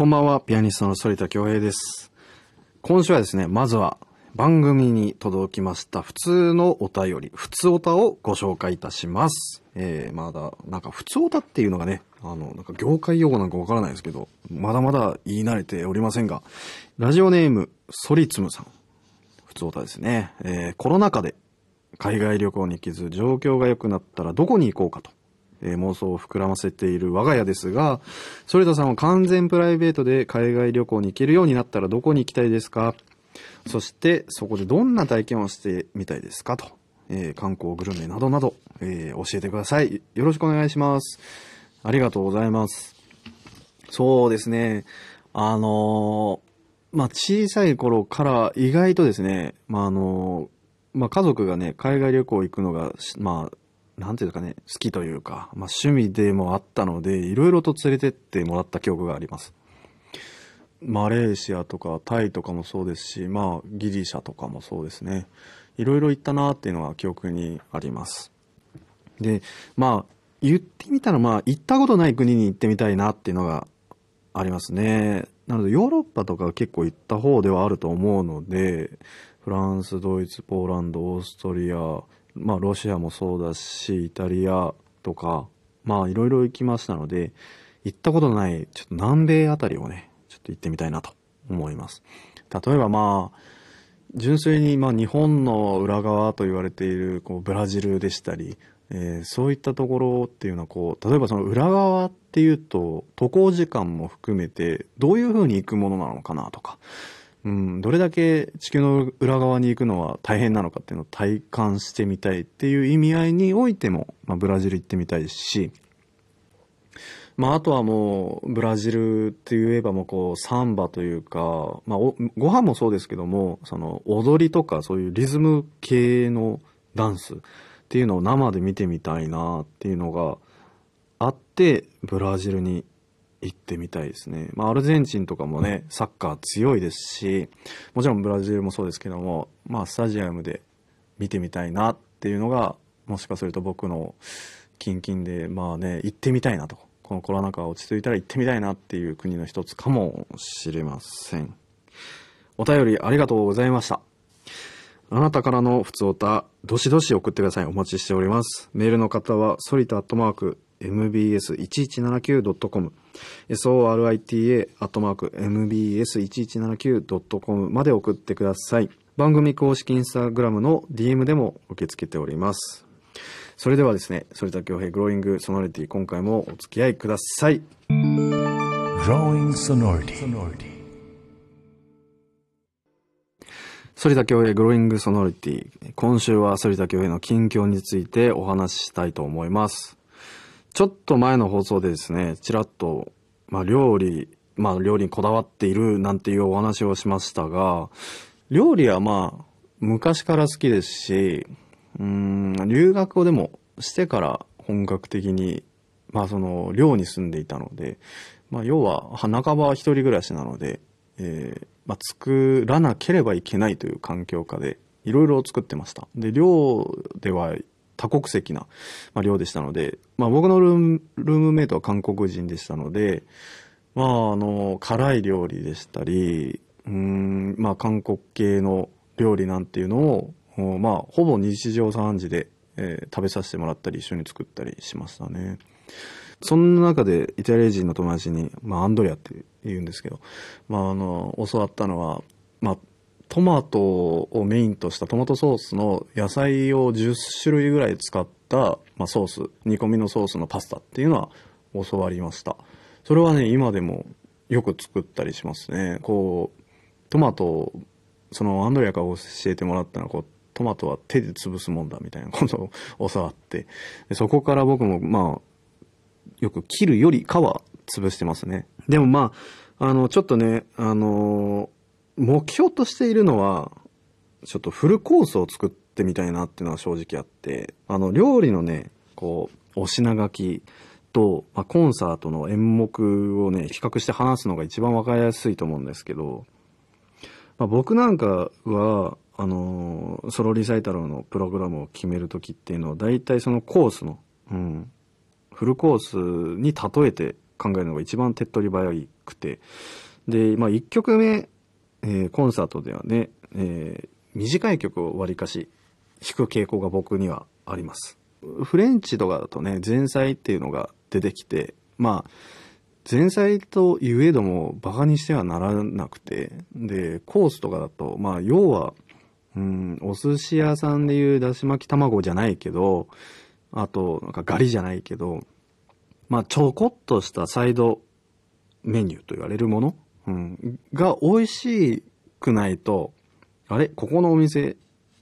こんばんは、ピアニストの反田恭平です。今週はですね、まずは番組に届きました普通のお便り、普通おたをご紹介いたします。えー、まだ、なんか普通おたっていうのがね、あの、なんか業界用語なんかわからないですけど、まだまだ言い慣れておりませんが、ラジオネーム、ソリツムさん。普通おたですね。えー、コロナ禍で海外旅行に行けず、状況が良くなったらどこに行こうかと。えー妄想を膨らませている我が家ですが、反田さんは完全プライベートで海外旅行に行けるようになったらどこに行きたいですか？そして、そこでどんな体験をしてみたいですか？と。えー観光グルメなどなど、えー教えてください。よろしくお願いします。ありがとうございます。そうですね。あのーまあ、小さい頃から意外とですね、まあ、あのまあ、家族がね、海外旅行行くのが、まあ、なんていうかね、好きというか、まあ、趣味でもあったので、いろいろと連れてってもらった記憶があります。マレーシアとかタイとかもそうですし、まあ、ギリシャとかもそうですね。いろいろ行ったなっていうのは記憶にあります。で、まあ、言ってみたら、まあ、行ったことない国に行ってみたいなっていうのがありますね。なので、ヨーロッパとか結構行った方ではあると思うので、フランス、ドイツ、ポーランド、オーストリア、まあ、ロシアもそうだし、イタリアとか、まあ、いろいろ行きましたので、行ったことない、ちょっと南米あたりをね、ちょっと行ってみたいなと思います。例えばまあ、純粋にま日本の裏側と言われているこうブラジルでしたり、えーそういったところっていうのはこう例えばその裏側っていうと渡航時間も含めてどういうふうに行くものなのかなとか、うん、どれだけ地球の裏側に行くのは大変なのかっていうのを体感してみたいっていう意味合いにおいても、まあ、ブラジル行ってみたいし、まあ、あとはもう、ブラジルって言えばもうこう、サンバというか、まあ、おご飯もそうですけども、その、踊りとかそういうリズム系のダンスっていうのを生で見てみたいなっていうのがあって、ブラジルに行ってみたいですね。まあ、アルゼンチンとかもね、サッカー強いですし、もちろんブラジルもそうですけども、まあ、スタジアムで見てみたいなっていうのが、もしかすると僕の近々で、まあね、行ってみたいなと。このコロナ禍が落ち着いたら行ってみたいなっていう国の一つかもしれません。お便りありがとうございました。あなたからの普通おた、どしどし送ってください。お待ちしております。メールの方は、ソリタアットマーク、mbs1179.com、sorita アットマーク、mbs1179.com まで送ってください。番組公式インスタグラムの DM でも受け付けております。それではですね、反田恭平グローイングソノリティ、今回もお付き合いください。Growing sonority. 反田恭平グローイングソノリティ。今週は反田恭平の近況についてお話ししたいと思います。ちょっと前の放送でですね、ちらっと、まあ料理、まあ料理にこだわっているなんていうお話をしましたが、料理はまあ昔から好きですし、うん、留学をでもしてから本格的に、まあその寮に住んでいたので、まあ要は半ばは一人暮らしなので、えーまあ作らなければいけないという環境下でいろいろ作ってました。で、寮では多国籍な、まあ、寮でしたので、まあ僕のルームルームメイトは韓国人でしたので、まああの、辛い料理でしたり、うーん、まあ韓国系の料理なんていうのを、まあほぼ日常茶飯事で、えー食べさせてもらったり一緒に作ったりしましたね。そんな中でイタリア人の友達に、まあアンドレアって言うんですけど、まああの、教わったのは、まあトマトをメインとしたトマトソースの野菜を10種類ぐらい使った、まあ、ソース、煮込みのソースのパスタっていうのは教わりました。それはね、今でもよく作ったりしますね。こう、トマト、そのアンドレアから教えてもらったのは、こう、トマトは手で潰すもんだみたいなことを教わって、そこから僕もまあ、よく切るよりかは潰してますね。でもまあ、あの、ちょっとね、あの、目標としているのは、ちょっとフルコースを作ってみたいなっていうのは正直あって、あの、料理のね、こう、お品書きと、まあ、コンサートの演目をね、比較して話すのが一番わかりやすいと思うんですけど、まあ、僕なんかは、あのソロリサイタルのプログラムを決めるときっていうのは、大体そのコースの、うん、フルコースに例えて考えるのが一番手っ取り早くて。で、まあ1曲目、えーコンサートではね、えー短い曲をわりかし弾く傾向が僕にはあります。フレンチとかだとね、前菜っていうのが出てきて、まあ、前菜といえどもバカにしてはならなくて、で、コースとかだと、まあ、要は、うん、お寿司屋さんでいうだし巻き卵じゃないけど、あと、なんかガリじゃないけど、まあ、ちょこっとしたサイドメニューと言われるもの、うん、が美味しくないと、あれ？ここのお店、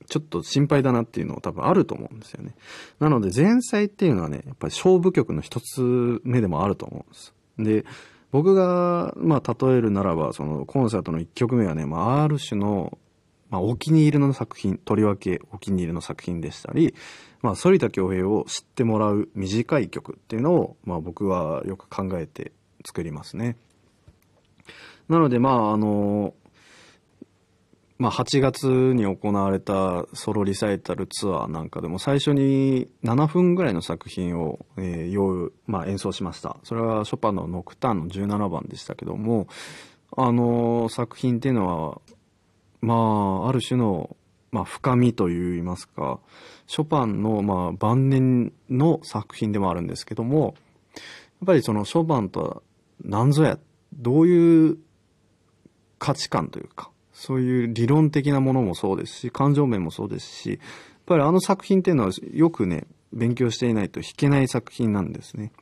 ちょっと心配だなっていうの多分あると思うんですよね。なので前菜っていうのはね、やっぱり勝負曲の一つ目でもあると思うんです。で、僕が、まあ、例えるならば、そのコンサートの一曲目はね、まあ、ある種の、まあ、お気に入りの作品、とりわけお気に入りの作品でしたり、まあ、反田恭平を知ってもらう短い曲っていうのを、まあ、僕はよく考えて作りますね。なので、まあ、あの、まあ、8月に行われたソロリサイタルツアーなんかでも最初に7分ぐらいの作品を、えー用まあ、演奏しました。それはショパンのノクターンの17番でしたけども、あの作品っていうのは、まあ、ある種の、まあ、深みといいますか、ショパンの、まあ、晩年の作品でもあるんですけども、やっぱりそのショパンとは何ぞやっ、どういう価値観というか、そういう理論的なものもそうですし、感情面もそうですし、やっぱりあの作品っていうのはよくね、勉強していないと弾けない作品なんですね。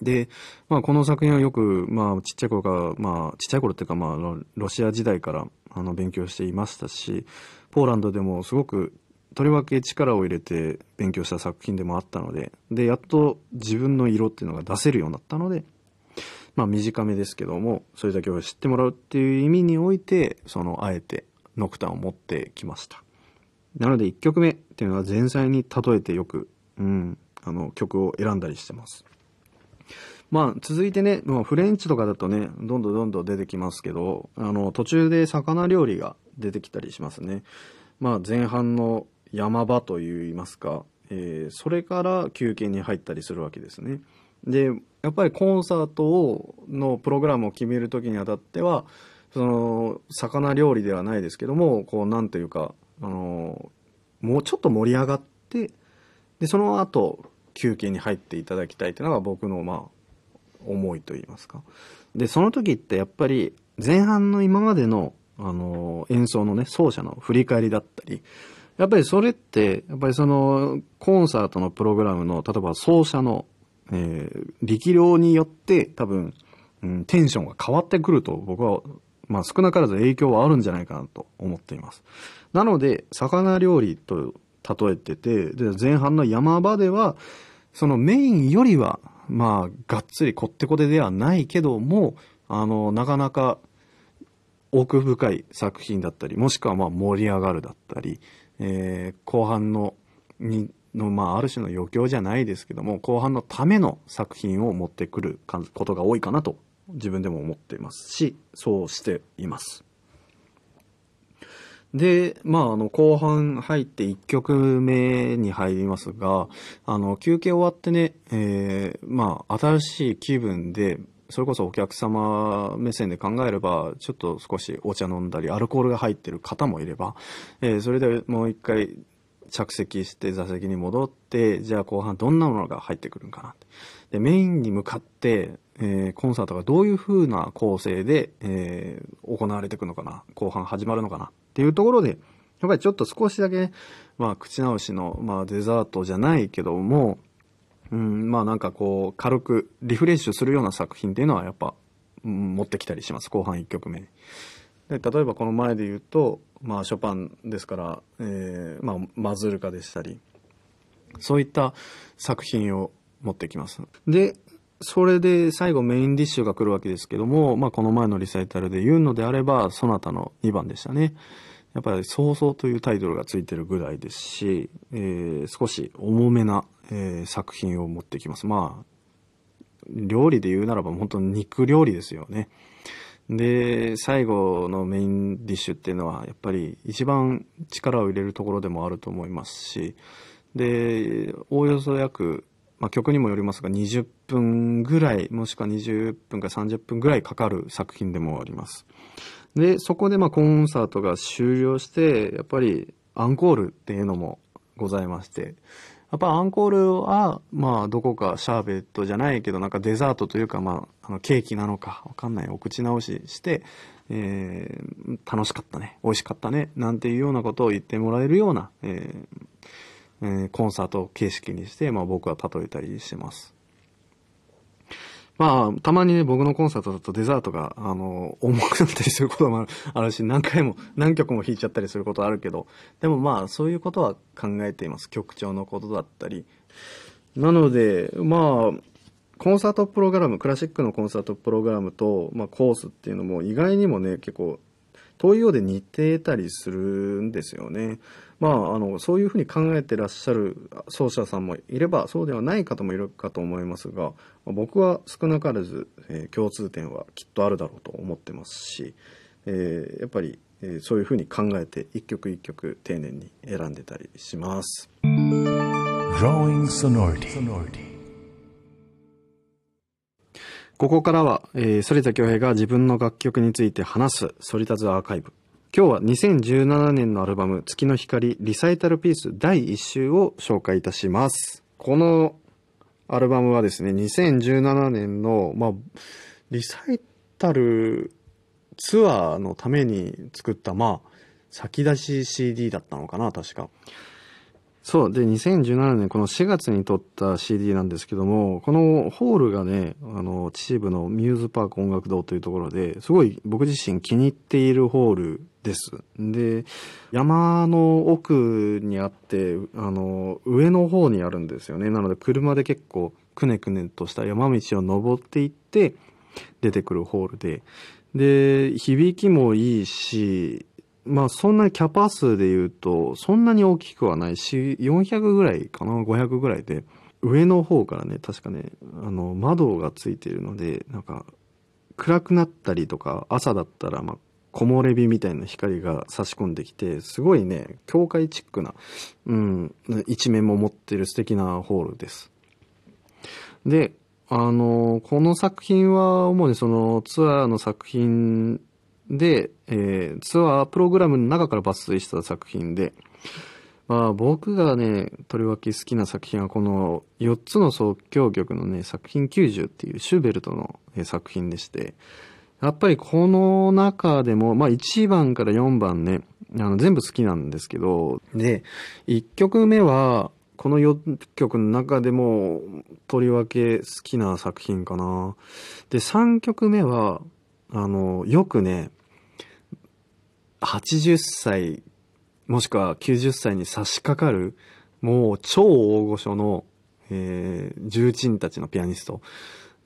で、まあこの作品はよく、まあちっちゃい頃から、まあちっちゃい頃っていうかまあロシア時代からあの勉強していましたし、ポーランドでもすごくとりわけ力を入れて勉強した作品でもあったので、で、やっと自分の色っていうのが出せるようになったので、まあ短めですけども、それだけを知ってもらうっていう意味において、その、あえてノクターンを持ってきました。なので1曲目っていうのは前菜に例えてよく、うん、あの曲を選んだりしてます。まあ続いてね、まあ、フレンチとかだとね、どんどんどんどん出てきますけど、あの途中で魚料理が出てきたりしますね。まあ前半の山場といいますか、えーそれから休憩に入ったりするわけですね。で、やっぱりコンサートをのプログラムを決める時にあたっては、その魚料理ではないですけども、こうなんというか、あのもうちょっと盛り上がって、で、その後休憩に入っていただきたいというのが僕のまあ思いといいますか。で、その時ってやっぱり前半の今までのあの演奏のね、奏者の振り返りだったり、やっぱりそれって、やっぱりそのコンサートのプログラムの、例えば奏者の、えー力量によって多分、うん、テンションが変わってくると僕は、まあ少なからず影響はあるんじゃないかなと思っています。なので、魚料理と例えてて、で、前半の山場では、そのメインよりは、まあ、がっつりこってこてではないけども、あの、なかなか奥深い作品だったり、もしくはまあ盛り上がるだったり、えー後半の、に、の、まあ、ある種の余興じゃないですけども、後半のための作品を持ってくることが多いかなと、自分でも思っていますし、そうしています。で、まあ、あの、後半入って1曲目に入りますが、あの、休憩終わってね、えーまあ、新しい気分で、それこそお客様目線で考えれば、ちょっと少しお茶飲んだり、アルコールが入ってる方もいれば、えーそれでもう一回着席して座席に戻って、じゃあ後半どんなものが入ってくるんかなって。で、メインに向かって、えーコンサートがどういう風な構成で、えー行われていくのかな、後半始まるのかなっていうところで、やっぱりちょっと少しだけ、まあ、口直しの、まあ、デザートじゃないけども、うん、まあなんかこう、軽くリフレッシュするような作品っていうのはやっぱ、うん持ってきたりします、後半1曲目。で、例えばこの前で言うと、まあショパンですから、えーまあマズルカでしたり、そういった作品を持ってきます。で、それで最後メインディッシュが来るわけですけども、まあこの前のリサイタルで言うのであれば、ソナタの2番でしたね。やっぱり「早々」というタイトルがついてるぐらいですし、えー少し重めな、えー作品を持ってきます。まあ、料理で言うならば本当に肉料理ですよね。で、最後のメインディッシュっていうのはやっぱり一番力を入れるところでもあると思いますし、で、おおよそ約まあ、曲にもよりますが20分ぐらい、もしくは20分か30分ぐらいかかる作品でもあります。で、そこでまあコンサートが終了して、やっぱりアンコールっていうのもございまして、やっぱアンコールは、まあ、どこかシャーベットじゃないけど、なんかデザートというか、まあ、あの、ケーキなのか、わかんない、お口直しして、えー、楽しかったね、美味しかったね、なんていうようなことを言ってもらえるような、えーえー、コンサート形式にして、まあ僕は例えたりしてます。まあ、たまにね、僕のコンサートだとデザートが、あの、重くなったりすることもあるし、何回も、何曲も弾いちゃったりすることあるけど、でもまあ、そういうことは考えています。曲調のことだったり。なので、まあ、コンサートプログラム、クラシックのコンサートプログラムと、まあ、コースっていうのも意外にもね、結構、遠いようで似てたりするんですよね。まあ、あの、そういうふうに考えてらっしゃる奏者さんもいれば、そうではない方もいるかと思いますが、僕は少なからず、えー、共通点はきっとあるだろうと思ってますし、えー、やっぱり、えー、そういうふうに考えて一曲一曲丁寧に選んでたりします。ここからは、えー、反田恭平が自分の楽曲について話す、反田ズアーカイブ。今日は2017年のアルバム月の光リサイタルピース第1週を紹介いたします。このアルバムはですね、2017年の、まあ、リサイタルツアーのために作った、まあ、先出し CD だったのかな、確か。そう。で、2017年、この4月に撮った CD なんですけども、このホールがね、あの、秩父のミューズパーク音楽堂というところで、すごい僕自身気に入っているホールです。で、山の奥にあって、あの、上の方にあるんですよね。なので、車で結構、くねくねとした山道を登っていって、出てくるホールで、で、響きもいいし、まあそんなにキャパ数で言うと、そんなに大きくはないし、400ぐらいかな、500ぐらいで、上の方からね、確かね、あの、窓がついているので、なんか、暗くなったりとか、朝だったら、まあ、木漏れ日みたいな光が差し込んできて、すごいね、教会チックな、うん、一面も持ってる素敵なホールです。で、あの、この作品は主にそのツアーの作品で、えー、ツアープログラムの中から抜粋した作品で、まあ僕がね、とりわけ好きな作品はこの4つの即興曲のね、作品90っていうシューベルトの、作品でして、やっぱりこの中でも、まあ1番から4番ね、あの全部好きなんですけど、で、1曲目は、この4曲の中でも、とりわけ好きな作品かな。で、3曲目は、あの、よくね、80歳、もしくは90歳に差し掛かる、もう超大御所の、えー、重鎮たちのピアニスト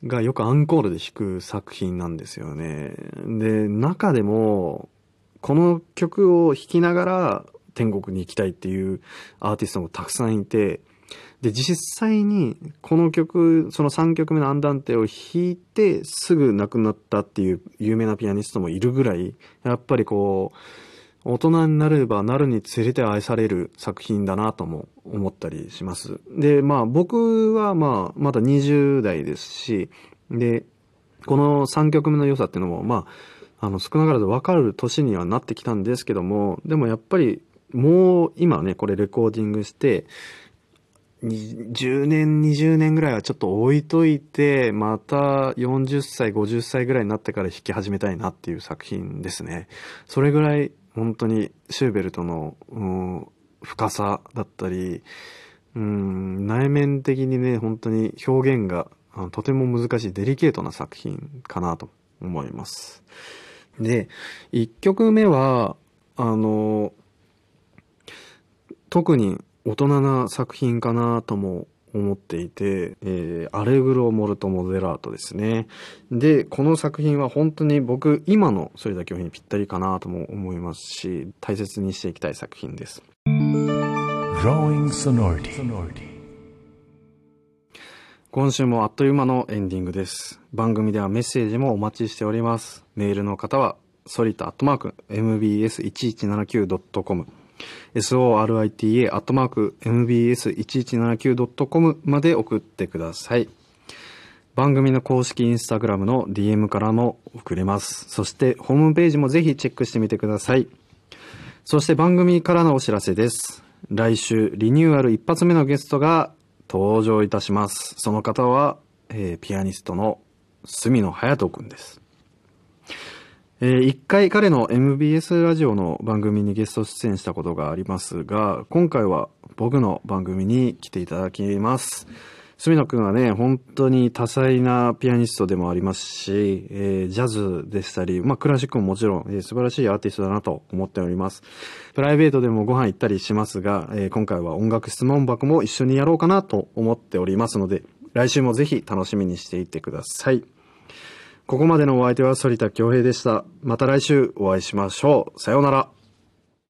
がよくアンコールで弾く作品なんですよね。で、中でも、この曲を弾きながら天国に行きたいっていうアーティストもたくさんいて、で、実際にこの曲、その3曲目のアンダンテを弾いてすぐ亡くなったっていう有名なピアニストもいるぐらい、やっぱりこう、大人になればなるにつれて愛される作品だなとも思ったりします。で、まあ僕はまあまだ20代ですし、で、この3曲目の良さっていうのもまあ、あの少なからず分かる年にはなってきたんですけども、でもやっぱりもう今ね、これレコーディングして、10年、20年ぐらいはちょっと置いといて、また40歳、50歳ぐらいになってから弾き始めたいなっていう作品ですね。それぐらい本当にシューベルトの、うん、深さだったり、うん、内面的にね、本当に表現がとても難しいデリケートな作品かなと思います。で、1曲目は、あの、特に大人な作品かなとも思っていて、えー、アレグロ・モルト・モゼラートですね。で、この作品は本当に僕、今の反田教員にぴったりかなとも思いますし、大切にしていきたい作品です。今週もあっという間のエンディングです。番組ではメッセージもお待ちしております。メールの方は、ソリタアットマーク mbs1179.com sorita.mbs1179.com まで送ってください。番組の公式インスタグラムの DM からも送れます。そしてホームページもぜひチェックしてみてください。そして番組からのお知らせです。来週リニューアル一発目のゲストが登場いたします。その方は、えーピアニストの住野隼人くんです。えー一回彼の MBS ラジオの番組にゲスト出演したことがありますが、今回は僕の番組に来ていただきます。住野くんはね、本当に多彩なピアニストでもありますし、えージャズでしたり、まあクラシックももちろん、えー素晴らしいアーティストだなと思っております。プライベートでもご飯行ったりしますが、えー今回は音楽質問箱も一緒にやろうかなと思っておりますので、来週もぜひ楽しみにしていてください。ここまでのお相手は反田恭平でした。また来週お会いしましょう。さようなら。